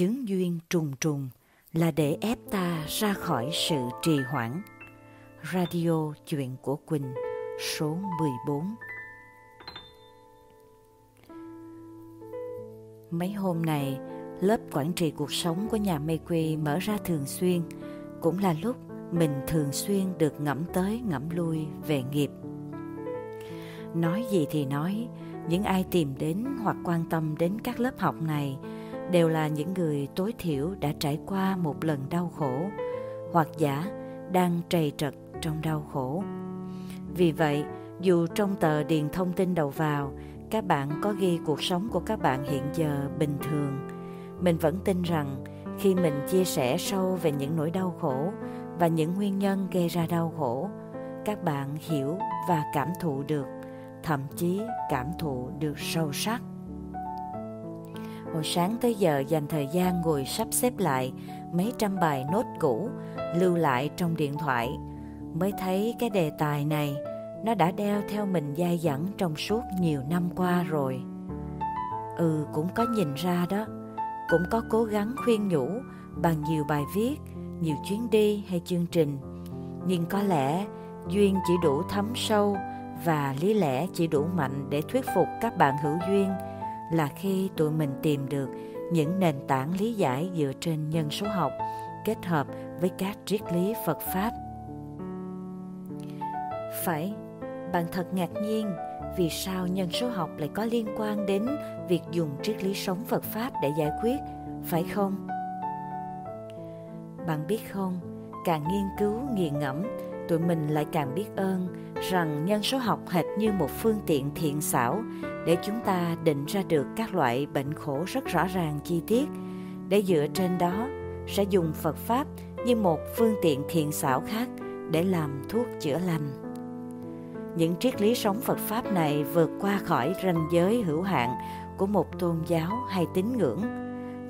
chướng duyên trùng trùng là để ép ta ra khỏi sự trì hoãn. Radio Chuyện của Quỳnh số 14 Mấy hôm này, lớp quản trị cuộc sống của nhà mê quy mở ra thường xuyên, cũng là lúc mình thường xuyên được ngẫm tới ngẫm lui về nghiệp. Nói gì thì nói, những ai tìm đến hoặc quan tâm đến các lớp học này đều là những người tối thiểu đã trải qua một lần đau khổ hoặc giả đang trầy trật trong đau khổ. Vì vậy, dù trong tờ điền thông tin đầu vào, các bạn có ghi cuộc sống của các bạn hiện giờ bình thường, mình vẫn tin rằng khi mình chia sẻ sâu về những nỗi đau khổ và những nguyên nhân gây ra đau khổ, các bạn hiểu và cảm thụ được, thậm chí cảm thụ được sâu sắc. Hồi sáng tới giờ dành thời gian ngồi sắp xếp lại mấy trăm bài nốt cũ lưu lại trong điện thoại mới thấy cái đề tài này nó đã đeo theo mình dai dẳng trong suốt nhiều năm qua rồi. Ừ cũng có nhìn ra đó, cũng có cố gắng khuyên nhủ bằng nhiều bài viết, nhiều chuyến đi hay chương trình. Nhưng có lẽ duyên chỉ đủ thấm sâu và lý lẽ chỉ đủ mạnh để thuyết phục các bạn hữu duyên là khi tụi mình tìm được những nền tảng lý giải dựa trên nhân số học kết hợp với các triết lý Phật Pháp. Phải, bạn thật ngạc nhiên vì sao nhân số học lại có liên quan đến việc dùng triết lý sống Phật Pháp để giải quyết, phải không? Bạn biết không, càng nghiên cứu nghiền ngẫm, tụi mình lại càng biết ơn rằng nhân số học hệt như một phương tiện thiện xảo để chúng ta định ra được các loại bệnh khổ rất rõ ràng chi tiết để dựa trên đó sẽ dùng Phật Pháp như một phương tiện thiện xảo khác để làm thuốc chữa lành. Những triết lý sống Phật Pháp này vượt qua khỏi ranh giới hữu hạn của một tôn giáo hay tín ngưỡng.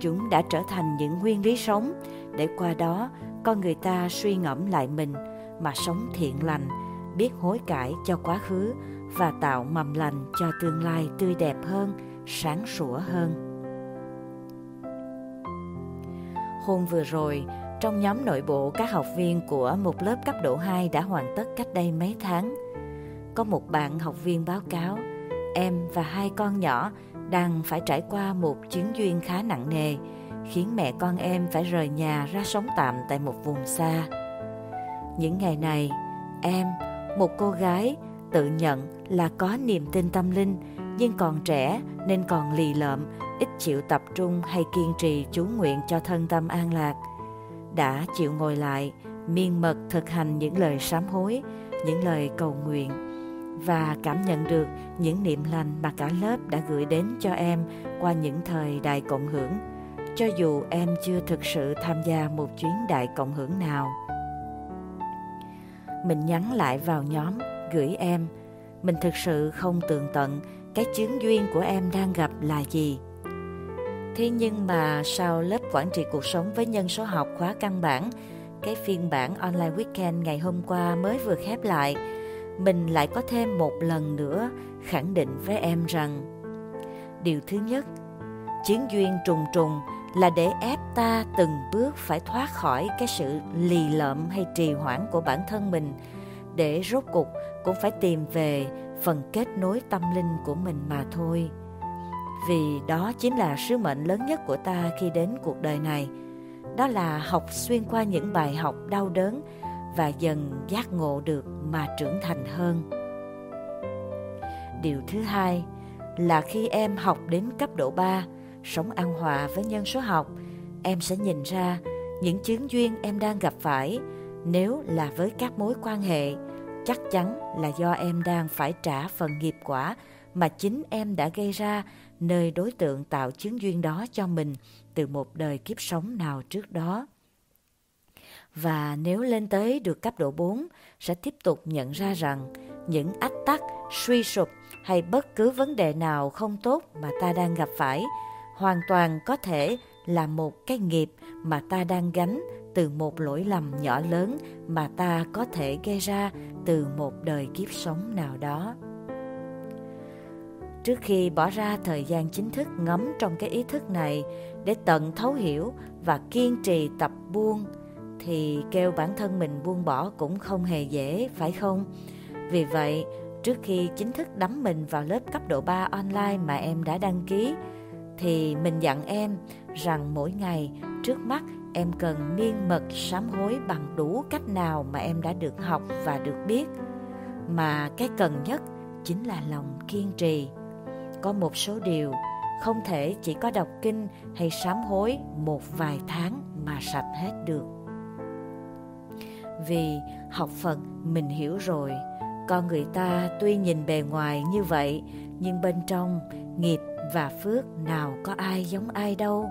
Chúng đã trở thành những nguyên lý sống để qua đó con người ta suy ngẫm lại mình mà sống thiện lành, biết hối cải cho quá khứ và tạo mầm lành cho tương lai tươi đẹp hơn, sáng sủa hơn. Hôm vừa rồi, trong nhóm nội bộ các học viên của một lớp cấp độ 2 đã hoàn tất cách đây mấy tháng. Có một bạn học viên báo cáo, em và hai con nhỏ đang phải trải qua một chuyến duyên khá nặng nề, khiến mẹ con em phải rời nhà ra sống tạm tại một vùng xa. Những ngày này, em, một cô gái tự nhận là có niềm tin tâm linh nhưng còn trẻ nên còn lì lợm, ít chịu tập trung hay kiên trì chú nguyện cho thân tâm an lạc. Đã chịu ngồi lại, miên mật thực hành những lời sám hối, những lời cầu nguyện và cảm nhận được những niệm lành mà cả lớp đã gửi đến cho em qua những thời đại cộng hưởng, cho dù em chưa thực sự tham gia một chuyến đại cộng hưởng nào. Mình nhắn lại vào nhóm gửi em. Mình thực sự không tường tận cái chứng duyên của em đang gặp là gì. Thế nhưng mà sau lớp quản trị cuộc sống với nhân số học khóa căn bản, cái phiên bản online weekend ngày hôm qua mới vừa khép lại, mình lại có thêm một lần nữa khẳng định với em rằng điều thứ nhất, chiến duyên trùng trùng là để ép ta từng bước phải thoát khỏi cái sự lì lợm hay trì hoãn của bản thân mình để rốt cục cũng phải tìm về phần kết nối tâm linh của mình mà thôi. Vì đó chính là sứ mệnh lớn nhất của ta khi đến cuộc đời này. Đó là học xuyên qua những bài học đau đớn và dần giác ngộ được mà trưởng thành hơn. Điều thứ hai là khi em học đến cấp độ 3, sống an hòa với nhân số học, em sẽ nhìn ra những chứng duyên em đang gặp phải nếu là với các mối quan hệ chắc chắn là do em đang phải trả phần nghiệp quả mà chính em đã gây ra nơi đối tượng tạo chứng duyên đó cho mình từ một đời kiếp sống nào trước đó. Và nếu lên tới được cấp độ 4, sẽ tiếp tục nhận ra rằng những ách tắc, suy sụp hay bất cứ vấn đề nào không tốt mà ta đang gặp phải hoàn toàn có thể là một cái nghiệp mà ta đang gánh từ một lỗi lầm nhỏ lớn mà ta có thể gây ra từ một đời kiếp sống nào đó. Trước khi bỏ ra thời gian chính thức ngấm trong cái ý thức này để tận thấu hiểu và kiên trì tập buông, thì kêu bản thân mình buông bỏ cũng không hề dễ, phải không? Vì vậy, trước khi chính thức đắm mình vào lớp cấp độ 3 online mà em đã đăng ký, thì mình dặn em rằng mỗi ngày trước mắt em cần miên mật sám hối bằng đủ cách nào mà em đã được học và được biết. Mà cái cần nhất chính là lòng kiên trì. Có một số điều không thể chỉ có đọc kinh hay sám hối một vài tháng mà sạch hết được. Vì học phật mình hiểu rồi, con người ta tuy nhìn bề ngoài như vậy, nhưng bên trong nghiệp và phước nào có ai giống ai đâu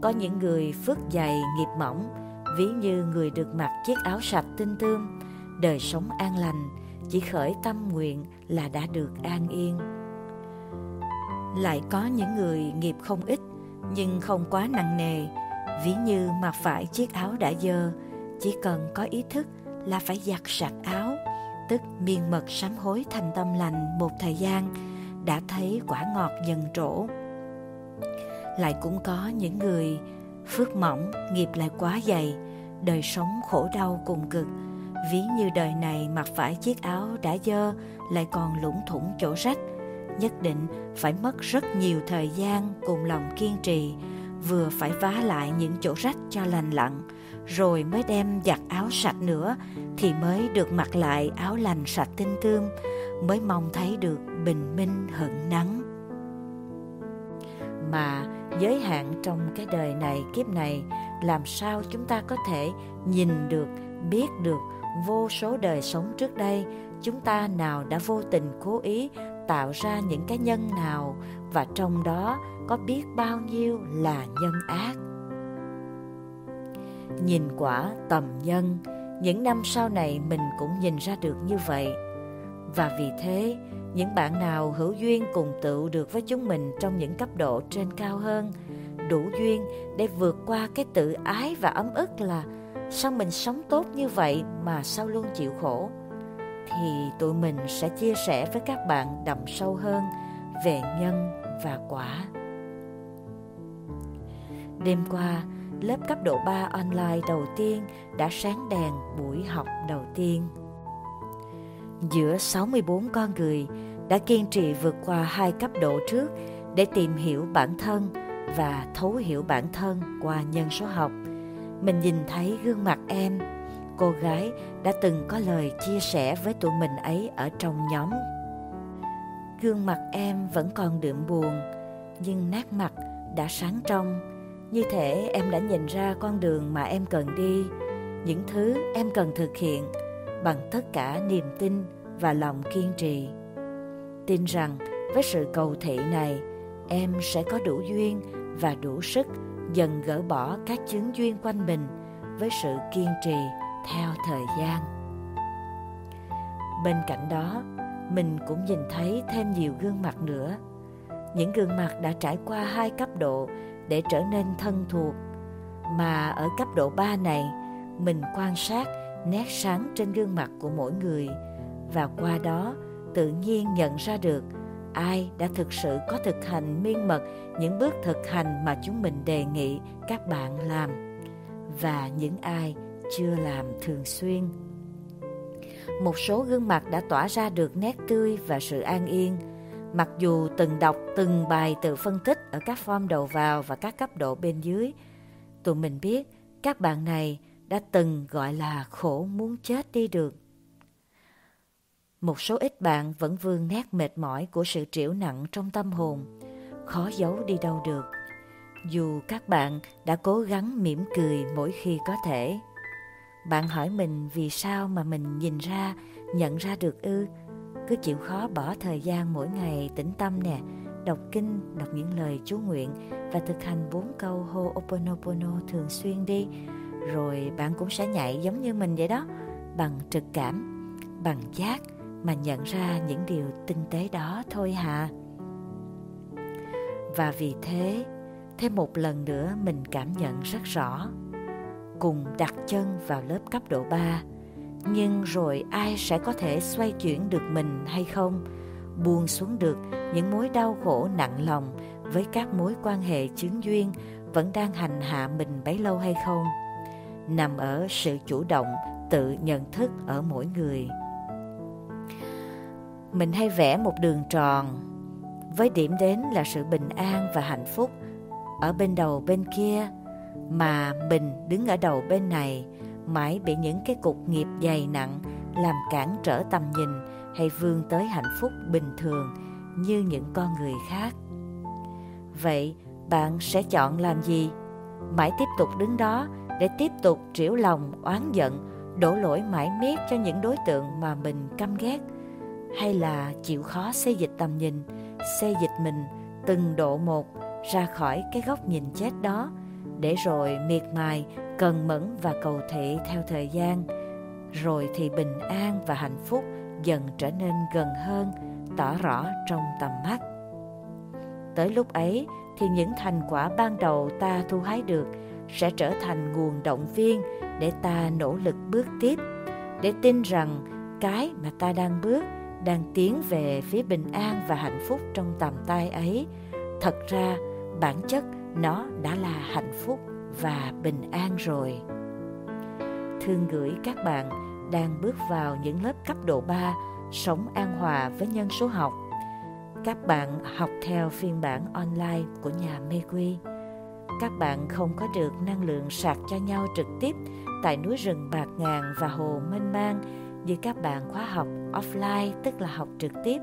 có những người phước dày nghiệp mỏng, ví như người được mặc chiếc áo sạch tinh tươm, đời sống an lành, chỉ khởi tâm nguyện là đã được an yên. Lại có những người nghiệp không ít, nhưng không quá nặng nề, ví như mặc phải chiếc áo đã dơ, chỉ cần có ý thức là phải giặt sạch áo, tức miên mật sám hối thành tâm lành một thời gian, đã thấy quả ngọt dần trổ lại cũng có những người phước mỏng, nghiệp lại quá dày, đời sống khổ đau cùng cực. Ví như đời này mặc phải chiếc áo đã dơ, lại còn lủng thủng chỗ rách. Nhất định phải mất rất nhiều thời gian cùng lòng kiên trì, vừa phải vá lại những chỗ rách cho lành lặn, rồi mới đem giặt áo sạch nữa thì mới được mặc lại áo lành sạch tinh tươm, mới mong thấy được bình minh hận nắng mà giới hạn trong cái đời này, kiếp này, làm sao chúng ta có thể nhìn được, biết được vô số đời sống trước đây? Chúng ta nào đã vô tình cố ý tạo ra những cái nhân nào và trong đó có biết bao nhiêu là nhân ác? Nhìn quả tầm nhân, những năm sau này mình cũng nhìn ra được như vậy. Và vì thế những bạn nào hữu duyên cùng tựu được với chúng mình trong những cấp độ trên cao hơn đủ duyên để vượt qua cái tự ái và ấm ức là sao mình sống tốt như vậy mà sao luôn chịu khổ thì tụi mình sẽ chia sẻ với các bạn đậm sâu hơn về nhân và quả. Đêm qua, lớp cấp độ 3 online đầu tiên đã sáng đèn buổi học đầu tiên. Giữa 64 con người đã kiên trì vượt qua hai cấp độ trước để tìm hiểu bản thân và thấu hiểu bản thân qua nhân số học. Mình nhìn thấy gương mặt em cô gái đã từng có lời chia sẻ với tụi mình ấy ở trong nhóm. Gương mặt em vẫn còn đượm buồn, nhưng nét mặt đã sáng trong. Như thể em đã nhìn ra con đường mà em cần đi, những thứ em cần thực hiện bằng tất cả niềm tin và lòng kiên trì. Tin rằng với sự cầu thị này, em sẽ có đủ duyên và đủ sức dần gỡ bỏ các chứng duyên quanh mình với sự kiên trì theo thời gian. Bên cạnh đó mình cũng nhìn thấy thêm nhiều gương mặt nữa. Những gương mặt đã trải qua hai cấp độ để trở nên thân thuộc. Mà ở cấp độ 3 này mình quan sát nét sáng trên gương mặt của mỗi người và qua đó tự nhiên nhận ra được ai đã thực sự có thực hành miên mật những bước thực hành mà chúng mình đề nghị các bạn làm và những ai chưa làm thường xuyên. Một số gương mặt đã tỏa ra được nét tươi và sự an yên, mặc dù từng đọc từng bài tự phân tích ở các form đầu vào và các cấp độ bên dưới. Tụi mình biết các bạn này đã từng gọi là khổ muốn chết đi được. Một số ít bạn vẫn vương nét mệt mỏi của sự triểu nặng trong tâm hồn, khó giấu đi đâu được. Dù các bạn đã cố gắng mỉm cười mỗi khi có thể. Bạn hỏi mình vì sao mà mình nhìn ra, nhận ra được ư? Cứ chịu khó bỏ thời gian mỗi ngày tĩnh tâm nè, đọc kinh, đọc những lời chú nguyện và thực hành bốn câu Ho'oponopono thường xuyên đi. Rồi bạn cũng sẽ nhảy giống như mình vậy đó, bằng trực cảm, bằng giác mà nhận ra những điều tinh tế đó thôi hà Và vì thế, thêm một lần nữa mình cảm nhận rất rõ cùng đặt chân vào lớp cấp độ 3. Nhưng rồi ai sẽ có thể xoay chuyển được mình hay không? buông xuống được những mối đau khổ nặng lòng với các mối quan hệ chứng duyên vẫn đang hành hạ mình bấy lâu hay không nằm ở sự chủ động, tự nhận thức ở mỗi người. Mình hay vẽ một đường tròn, với điểm đến là sự bình an và hạnh phúc ở bên đầu bên kia, mà mình đứng ở đầu bên này, mãi bị những cái cục nghiệp dày nặng làm cản trở tầm nhìn hay vươn tới hạnh phúc bình thường như những con người khác. Vậy bạn sẽ chọn làm gì? Mãi tiếp tục đứng đó để tiếp tục triểu lòng, oán giận, đổ lỗi mãi miết cho những đối tượng mà mình căm ghét. Hay là chịu khó xây dịch tầm nhìn xây dịch mình từng độ một ra khỏi cái góc nhìn chết đó, để rồi miệt mài, cần mẫn và cầu thị theo thời gian. Rồi thì bình an và hạnh phúc dần trở nên gần hơn, tỏ rõ trong tầm mắt. Tới lúc ấy thì những thành quả ban đầu ta thu hái được sẽ trở thành nguồn động viên để ta nỗ lực bước tiếp, để tin rằng cái mà ta đang bước, đang tiến về phía bình an và hạnh phúc trong tầm tay ấy, thật ra bản chất nó đã là hạnh phúc và bình an rồi. Thương gửi các bạn đang bước vào những lớp cấp độ 3 sống an hòa với nhân số học. Các bạn học theo phiên bản online của nhà mê quy các bạn không có được năng lượng sạc cho nhau trực tiếp tại núi rừng bạc ngàn và hồ mênh mang như các bạn khóa học offline tức là học trực tiếp.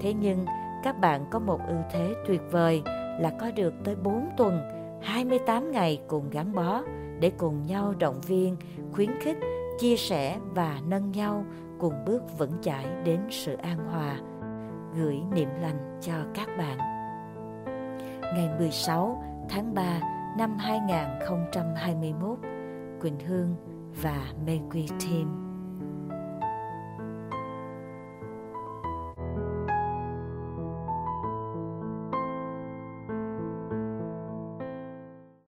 Thế nhưng các bạn có một ưu thế tuyệt vời là có được tới 4 tuần, 28 ngày cùng gắn bó để cùng nhau động viên, khuyến khích, chia sẻ và nâng nhau cùng bước vững chãi đến sự an hòa. Gửi niệm lành cho các bạn. Ngày 16 tháng 3 năm 2021, Quỳnh Hương và Mê Quy Team